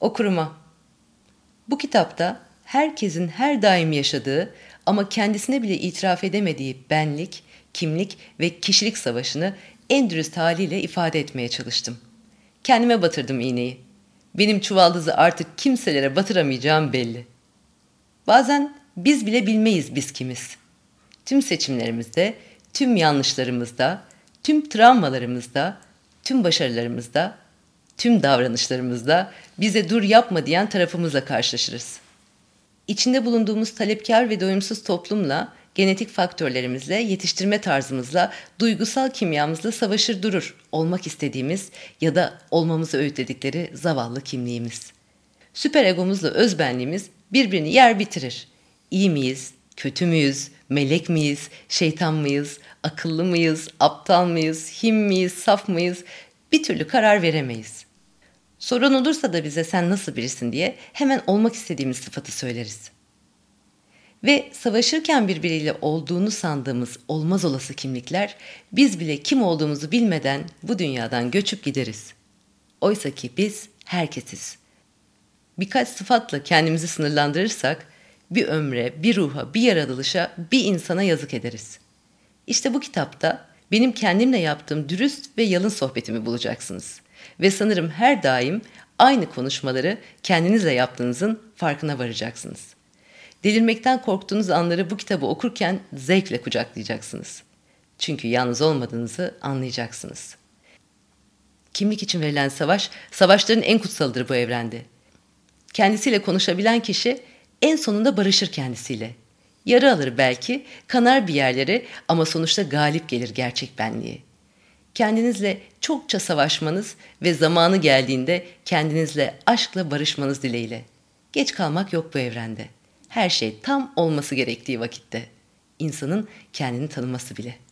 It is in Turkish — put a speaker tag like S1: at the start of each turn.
S1: Okuruma Bu kitapta herkesin her daim yaşadığı ama kendisine bile itiraf edemediği benlik, kimlik ve kişilik savaşını en dürüst haliyle ifade etmeye çalıştım. Kendime batırdım iğneyi. Benim çuvaldızı artık kimselere batıramayacağım belli. Bazen biz bile bilmeyiz biz kimiz. Tüm seçimlerimizde, tüm yanlışlarımızda, tüm travmalarımızda, tüm başarılarımızda, tüm davranışlarımızda bize dur yapma diyen tarafımızla karşılaşırız. İçinde bulunduğumuz talepkar ve doyumsuz toplumla, genetik faktörlerimizle, yetiştirme tarzımızla, duygusal kimyamızla savaşır durur olmak istediğimiz ya da olmamızı öğütledikleri zavallı kimliğimiz. Süper egomuzla özbenliğimiz birbirini yer bitirir. İyi miyiz, kötü müyüz, melek miyiz, şeytan mıyız, akıllı mıyız, aptal mıyız, him miyiz, saf mıyız bir türlü karar veremeyiz. Sorun olursa da bize sen nasıl birisin diye hemen olmak istediğimiz sıfatı söyleriz. Ve savaşırken birbiriyle olduğunu sandığımız olmaz olası kimlikler biz bile kim olduğumuzu bilmeden bu dünyadan göçüp gideriz. Oysa ki biz herkesiz. Birkaç sıfatla kendimizi sınırlandırırsak bir ömre, bir ruha, bir yaratılışa, bir insana yazık ederiz. İşte bu kitapta benim kendimle yaptığım dürüst ve yalın sohbetimi bulacaksınız. Ve sanırım her daim aynı konuşmaları kendinizle yaptığınızın farkına varacaksınız. Delirmekten korktuğunuz anları bu kitabı okurken zevkle kucaklayacaksınız. Çünkü yalnız olmadığınızı anlayacaksınız. Kimlik için verilen savaş, savaşların en kutsalıdır bu evrende. Kendisiyle konuşabilen kişi en sonunda barışır kendisiyle. Yarı alır belki, kanar bir yerlere ama sonuçta galip gelir gerçek benliği. Kendinizle çokça savaşmanız ve zamanı geldiğinde kendinizle aşkla barışmanız dileğiyle. Geç kalmak yok bu evrende. Her şey tam olması gerektiği vakitte. İnsanın kendini tanıması bile.''